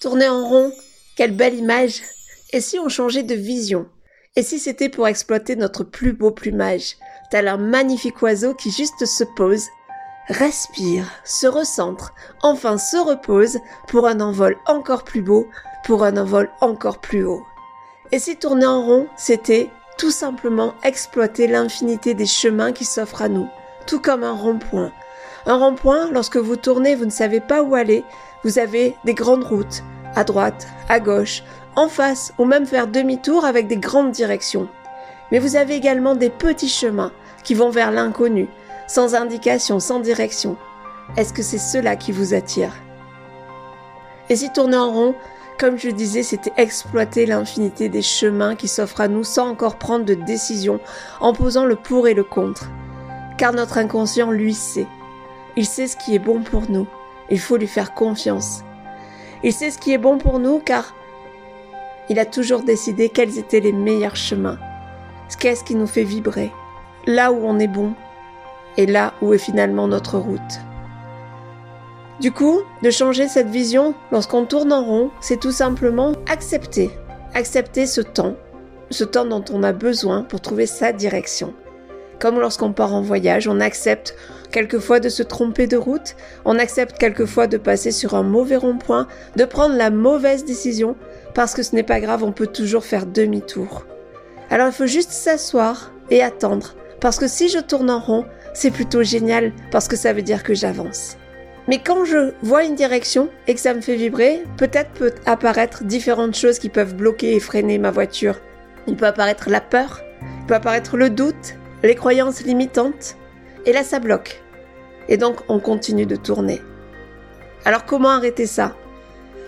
Tourner en rond, quelle belle image. Et si on changeait de vision? Et si c'était pour exploiter notre plus beau plumage, tel un magnifique oiseau qui juste se pose, respire, se recentre, enfin se repose pour un envol encore plus beau, pour un envol encore plus haut. Et si tourner en rond, c'était tout simplement exploiter l'infinité des chemins qui s'offrent à nous, tout comme un rond-point. Un rond-point, lorsque vous tournez, vous ne savez pas où aller, vous avez des grandes routes, à droite, à gauche, en face, ou même faire demi-tour avec des grandes directions. Mais vous avez également des petits chemins qui vont vers l'inconnu, sans indication, sans direction. Est-ce que c'est cela qui vous attire? Et si tourner en rond, comme je disais, c'était exploiter l'infinité des chemins qui s'offrent à nous sans encore prendre de décision, en posant le pour et le contre. Car notre inconscient, lui, sait. Il sait ce qui est bon pour nous. Il faut lui faire confiance. Il sait ce qui est bon pour nous car il a toujours décidé quels étaient les meilleurs chemins. Qu'est-ce qui nous fait vibrer? Là où on est bon et là où est finalement notre route. Du coup, de changer cette vision lorsqu'on tourne en rond, c'est tout simplement accepter. Accepter ce temps, ce temps dont on a besoin pour trouver sa direction. Comme lorsqu'on part en voyage, on accepte quelquefois de se tromper de route, on accepte quelquefois de passer sur un mauvais rond-point, de prendre la mauvaise décision, parce que ce n'est pas grave, on peut toujours faire demi-tour. Alors il faut juste s'asseoir et attendre, parce que si je tourne en rond, c'est plutôt génial, parce que ça veut dire que j'avance. Mais quand je vois une direction et que ça me fait vibrer, peut-être peut apparaître différentes choses qui peuvent bloquer et freiner ma voiture. Il peut apparaître la peur, il peut apparaître le doute, les croyances limitantes, et là, ça bloque. Et donc, on continue de tourner. Alors, comment arrêter ça?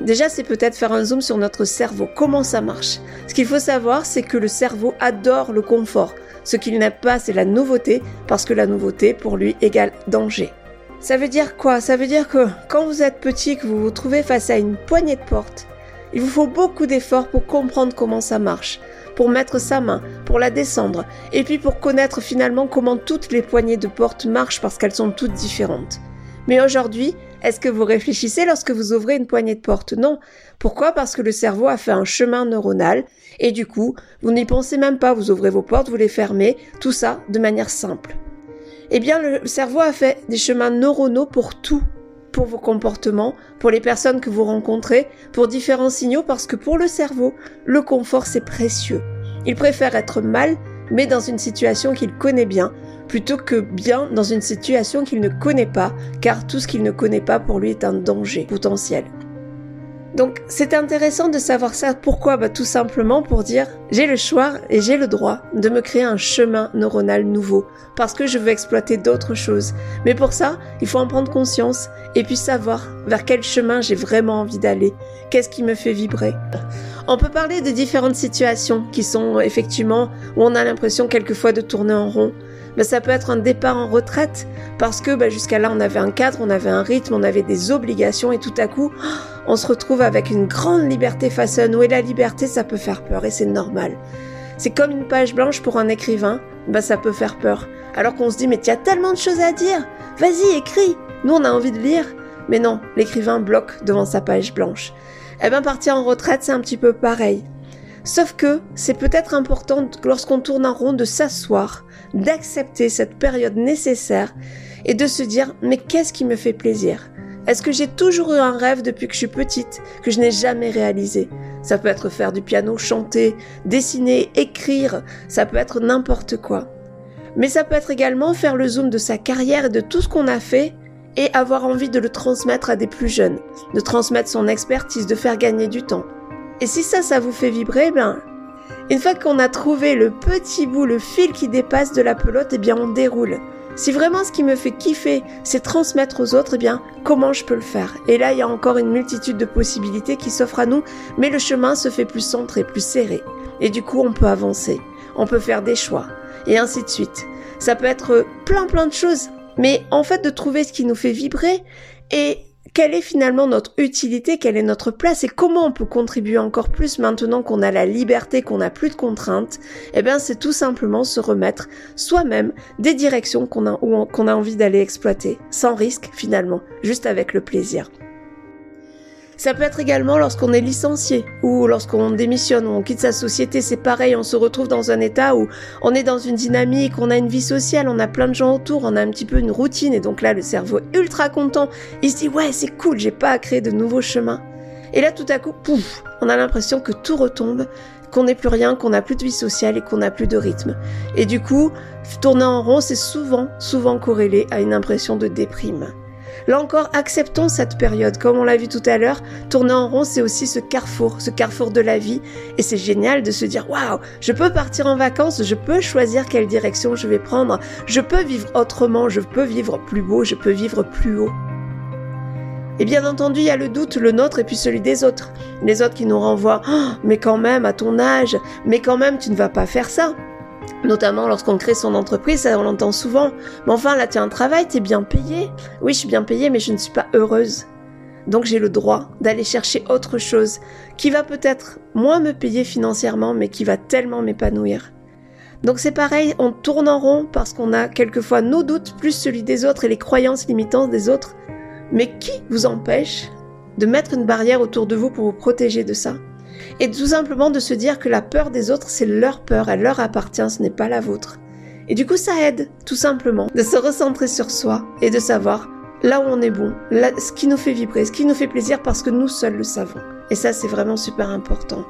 Déjà, c'est peut-être faire un zoom sur notre cerveau. Comment ça marche? Ce qu'il faut savoir, c'est que le cerveau adore le confort. Ce qu'il n'aime pas, c'est la nouveauté, parce que la nouveauté, pour lui, égale danger. Ça veut dire quoi? Ça veut dire que quand vous êtes petit, que vous vous trouvez face à une poignée de porte, il vous faut beaucoup d'efforts pour comprendre comment ça marche pour mettre sa main, pour la descendre, et puis pour connaître finalement comment toutes les poignées de porte marchent parce qu'elles sont toutes différentes. Mais aujourd'hui, est-ce que vous réfléchissez lorsque vous ouvrez une poignée de porte? Non. Pourquoi? Parce que le cerveau a fait un chemin neuronal et du coup, vous n'y pensez même pas, vous ouvrez vos portes, vous les fermez, tout ça de manière simple. Eh bien, le cerveau a fait des chemins neuronaux pour tout, pour vos comportements, pour les personnes que vous rencontrez, pour différents signaux, parce que pour le cerveau, le confort c'est précieux. Il préfère être mal, mais dans une situation qu'il connaît bien, plutôt que bien dans une situation qu'il ne connaît pas, car tout ce qu'il ne connaît pas pour lui est un danger potentiel. Donc c'est intéressant de savoir ça. Pourquoi? Bah, Tout simplement pour dire j'ai le choix et j'ai le droit de me créer un chemin neuronal nouveau parce que je veux exploiter d'autres choses. Mais pour ça, il faut en prendre conscience et puis savoir vers quel chemin j'ai vraiment envie d'aller. Qu'est-ce qui me fait vibrer? On peut parler de différentes situations qui sont effectivement où on a l'impression quelquefois de tourner en rond. Mais ça peut être un départ en retraite parce que bah, jusqu'à là on avait un cadre, on avait un rythme, on avait des obligations et tout à coup on se retrouve avec une grande liberté face à nous la liberté ça peut faire peur et c'est normal. C'est comme une page blanche pour un écrivain, bah ça peut faire peur. Alors qu'on se dit mais tu as tellement de choses à dire, vas-y écris. Nous on a envie de lire, mais non, l'écrivain bloque devant sa page blanche. Eh bien partir en retraite c'est un petit peu pareil. Sauf que c'est peut-être important lorsqu'on tourne en rond de s'asseoir, d'accepter cette période nécessaire et de se dire mais qu'est-ce qui me fait plaisir? Est-ce que j'ai toujours eu un rêve depuis que je suis petite que je n'ai jamais réalisé? Ça peut être faire du piano, chanter, dessiner, écrire, ça peut être n'importe quoi. Mais ça peut être également faire le zoom de sa carrière et de tout ce qu'on a fait et avoir envie de le transmettre à des plus jeunes, de transmettre son expertise, de faire gagner du temps. Et si ça, ça vous fait vibrer, ben, une fois qu'on a trouvé le petit bout, le fil qui dépasse de la pelote, eh bien on déroule. Si vraiment ce qui me fait kiffer, c'est transmettre aux autres, eh bien, comment je peux le faire? Et là, il y a encore une multitude de possibilités qui s'offrent à nous, mais le chemin se fait plus centré, plus serré. Et du coup, on peut avancer, on peut faire des choix, et ainsi de suite. Ça peut être plein plein de choses, mais en fait, de trouver ce qui nous fait vibrer et quelle est finalement notre utilité, quelle est notre place et comment on peut contribuer encore plus maintenant qu'on a la liberté, qu'on n'a plus de contraintes, eh bien c'est tout simplement se remettre soi-même des directions qu'on a, qu'on a envie d'aller exploiter, sans risque finalement, juste avec le plaisir. Ça peut être également lorsqu'on est licencié ou lorsqu'on démissionne ou on quitte sa société. C'est pareil, on se retrouve dans un état où on est dans une dynamique, on a une vie sociale, on a plein de gens autour, on a un petit peu une routine et donc là le cerveau est ultra content. Il se dit ouais c'est cool, j'ai pas à créer de nouveaux chemins. Et là tout à coup, pouf, on a l'impression que tout retombe, qu'on n'est plus rien, qu'on n'a plus de vie sociale et qu'on n'a plus de rythme. Et du coup, tourner en rond, c'est souvent, souvent corrélé à une impression de déprime. Là encore, acceptons cette période. Comme on l'a vu tout à l'heure, tourner en rond, c'est aussi ce carrefour, ce carrefour de la vie. Et c'est génial de se dire, waouh, je peux partir en vacances, je peux choisir quelle direction je vais prendre, je peux vivre autrement, je peux vivre plus beau, je peux vivre plus haut. Et bien entendu, il y a le doute, le nôtre et puis celui des autres. Les autres qui nous renvoient, oh, mais quand même, à ton âge, mais quand même, tu ne vas pas faire ça. Notamment lorsqu'on crée son entreprise, ça on l'entend souvent. Mais enfin, là, tu as un travail, t'es bien payé. Oui, je suis bien payée, mais je ne suis pas heureuse. Donc j'ai le droit d'aller chercher autre chose qui va peut-être moins me payer financièrement, mais qui va tellement m'épanouir. Donc c'est pareil, on tourne en rond parce qu'on a quelquefois nos doutes plus celui des autres et les croyances limitantes des autres. Mais qui vous empêche de mettre une barrière autour de vous pour vous protéger de ça? Et tout simplement de se dire que la peur des autres, c'est leur peur, elle leur appartient, ce n'est pas la vôtre. Et du coup, ça aide, tout simplement, de se recentrer sur soi et de savoir là où on est bon, ce qui nous fait vibrer, ce qui nous fait plaisir parce que nous seuls le savons. Et ça, c'est vraiment super important.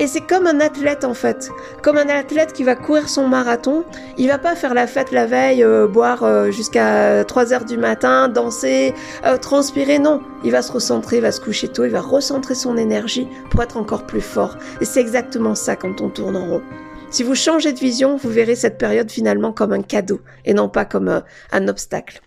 Et c'est comme un athlète en fait, comme un athlète qui va courir son marathon, il va pas faire la fête la veille, euh, boire euh, jusqu'à 3 heures du matin, danser, euh, transpirer, non. Il va se recentrer, il va se coucher tôt, il va recentrer son énergie pour être encore plus fort. Et c'est exactement ça quand on tourne en rond. Si vous changez de vision, vous verrez cette période finalement comme un cadeau et non pas comme un obstacle.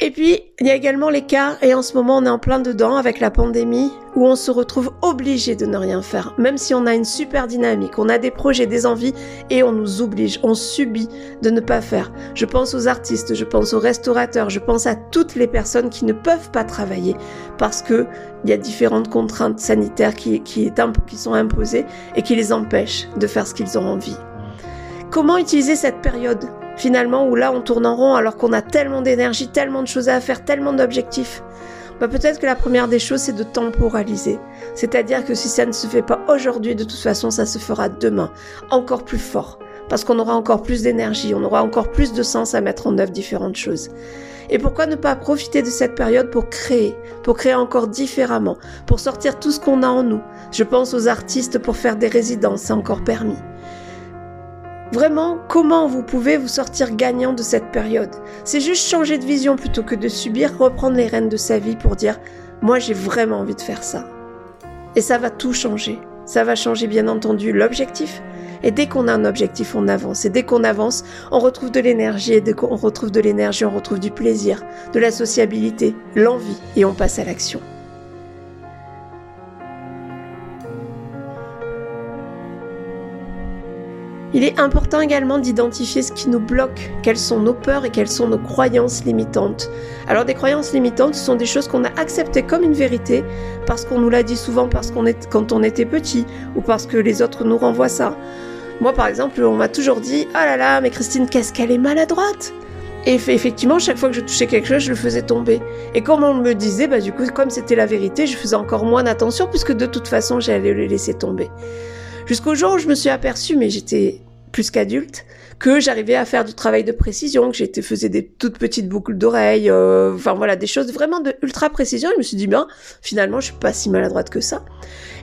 Et puis, il y a également cas, et en ce moment on est en plein dedans avec la pandémie, où on se retrouve obligé de ne rien faire, même si on a une super dynamique, on a des projets, des envies, et on nous oblige, on subit de ne pas faire. Je pense aux artistes, je pense aux restaurateurs, je pense à toutes les personnes qui ne peuvent pas travailler parce que il y a différentes contraintes sanitaires qui sont imposées et qui les empêchent de faire ce qu'ils ont envie. Comment utiliser cette période? Finalement où là on tourne en rond alors qu'on a tellement d'énergie, tellement de choses à faire, tellement d'objectifs bah peut-être que la première des choses c'est de temporaliser. C'est-à-dire que si ça ne se fait pas aujourd'hui, de toute façon ça se fera demain, encore plus fort, parce qu'on aura encore plus d'énergie, on aura encore plus de sens à mettre en œuvre différentes choses. Et pourquoi ne pas profiter de cette période pour créer, pour créer encore différemment, pour sortir tout ce qu'on a en nous. Je pense aux artistes pour faire des résidences, c'est encore permis. Vraiment, comment vous pouvez vous sortir gagnant de cette période? C'est juste changer de vision plutôt que de subir, reprendre les rênes de sa vie pour dire moi j'ai vraiment envie de faire ça. Et ça va tout changer. Ça va changer bien entendu l'objectif. Et dès qu'on a un objectif, on avance. Et dès qu'on avance, on retrouve de l'énergie. Et dès qu'on retrouve de l'énergie, on retrouve du plaisir, de la sociabilité, l'envie. Et on passe à l'action. Il est important également d'identifier ce qui nous bloque, quelles sont nos peurs et quelles sont nos croyances limitantes. Alors des croyances limitantes, ce sont des choses qu'on a acceptées comme une vérité parce qu'on nous l'a dit souvent quand on était petit ou parce que les autres nous renvoient ça. Moi par exemple, on m'a toujours dit "Ah là là, mais Christine, qu'est-ce qu'elle est maladroite." Et effectivement, chaque fois que je touchais quelque chose, je le faisais tomber. Et comme on me disait, bah du coup, comme c'était la vérité, je faisais encore moins d'attention puisque de toute façon, j'allais le laisser tomber. Jusqu'au jour où je me suis aperçue, mais j'étais plus qu'adulte, que j'arrivais à faire du travail de précision, que j'étais faisais des toutes petites boucles d'oreilles, euh, enfin voilà, des choses vraiment de ultra précision. je me suis dit, bien, finalement, je suis pas si maladroite que ça.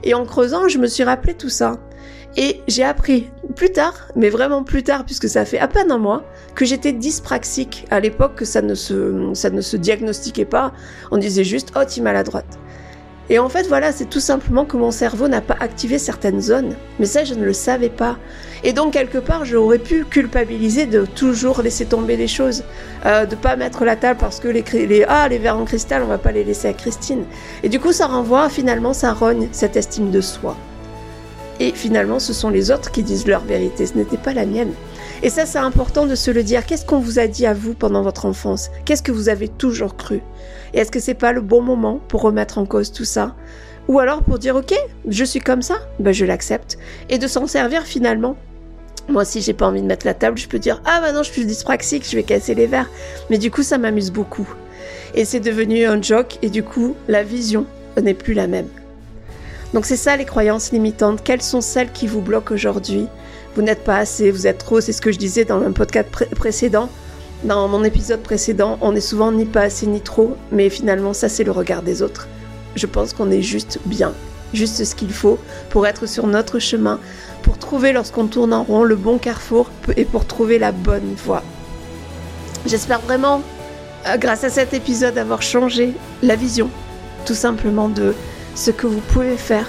Et en creusant, je me suis rappelé tout ça. Et j'ai appris plus tard, mais vraiment plus tard, puisque ça fait à peine un mois, que j'étais dyspraxique. À l'époque, que ça ne se, ça ne se diagnostiquait pas. On disait juste, oh, tu es maladroite. Et en fait, voilà, c'est tout simplement que mon cerveau n'a pas activé certaines zones. Mais ça, je ne le savais pas. Et donc, quelque part, j'aurais pu culpabiliser de toujours laisser tomber les choses. Euh, de pas mettre la table parce que les, les, ah, les verres en cristal, on va pas les laisser à Christine. Et du coup, ça renvoie, finalement, ça rogne cette estime de soi. Et finalement, ce sont les autres qui disent leur vérité. Ce n'était pas la mienne. Et ça, c'est important de se le dire. Qu'est-ce qu'on vous a dit à vous pendant votre enfance? Qu'est-ce que vous avez toujours cru? Et est-ce que c'est pas le bon moment pour remettre en cause tout ça? Ou alors pour dire ok, je suis comme ça, ben je l'accepte, et de s'en servir finalement. Moi, si j'ai pas envie de mettre la table, je peux dire ah bah non, je suis dyspraxique, je vais casser les verres. Mais du coup, ça m'amuse beaucoup. Et c'est devenu un joke, et du coup, la vision n'est plus la même. Donc c'est ça les croyances limitantes. Quelles sont celles qui vous bloquent aujourd'hui? Vous n'êtes pas assez, vous êtes trop, c'est ce que je disais dans un podcast précédent. Dans mon épisode précédent, on est souvent ni pas assez ni trop, mais finalement ça c'est le regard des autres. Je pense qu'on est juste bien, juste ce qu'il faut pour être sur notre chemin, pour trouver lorsqu'on tourne en rond le bon carrefour et pour trouver la bonne voie. J'espère vraiment, euh, grâce à cet épisode, avoir changé la vision, tout simplement de ce que vous pouvez faire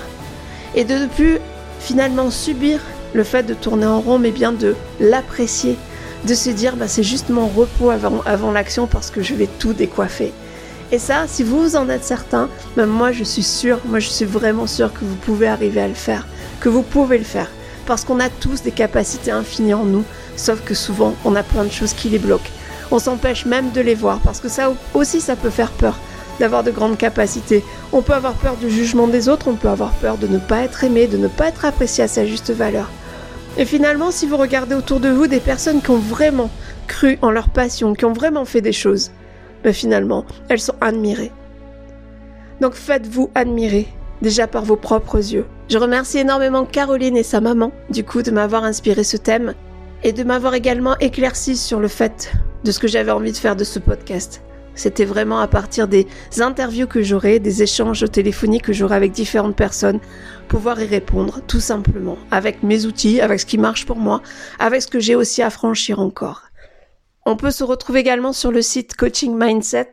et de ne plus finalement subir le fait de tourner en rond, mais bien de l'apprécier, de se dire bah, c'est juste mon repos avant, avant l'action parce que je vais tout décoiffer. Et ça, si vous en êtes certain, même moi je suis sûre, moi je suis vraiment sûre que vous pouvez arriver à le faire, que vous pouvez le faire. Parce qu'on a tous des capacités infinies en nous, sauf que souvent on a plein de choses qui les bloquent. On s'empêche même de les voir, parce que ça aussi ça peut faire peur d'avoir de grandes capacités. On peut avoir peur du jugement des autres, on peut avoir peur de ne pas être aimé, de ne pas être apprécié à sa juste valeur. Et finalement, si vous regardez autour de vous des personnes qui ont vraiment cru en leur passion, qui ont vraiment fait des choses, mais ben finalement, elles sont admirées. Donc faites-vous admirer, déjà par vos propres yeux. Je remercie énormément Caroline et sa maman, du coup, de m'avoir inspiré ce thème et de m'avoir également éclairci sur le fait de ce que j'avais envie de faire de ce podcast. C'était vraiment à partir des interviews que j'aurais, des échanges téléphoniques que j'aurais avec différentes personnes, pouvoir y répondre tout simplement, avec mes outils, avec ce qui marche pour moi, avec ce que j'ai aussi à franchir encore. On peut se retrouver également sur le site Coaching Mindset,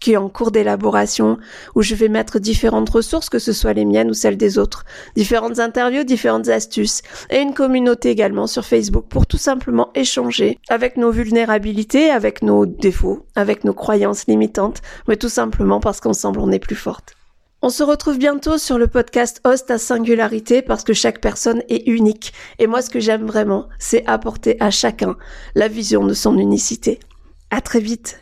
qui est en cours d'élaboration, où je vais mettre différentes ressources, que ce soit les miennes ou celles des autres, différentes interviews, différentes astuces, et une communauté également sur Facebook pour tout simplement échanger avec nos vulnérabilités, avec nos défauts, avec nos croyances limitantes, mais tout simplement parce qu'ensemble on est plus forte. On se retrouve bientôt sur le podcast Host à singularité parce que chaque personne est unique. Et moi, ce que j'aime vraiment, c'est apporter à chacun la vision de son unicité. À très vite!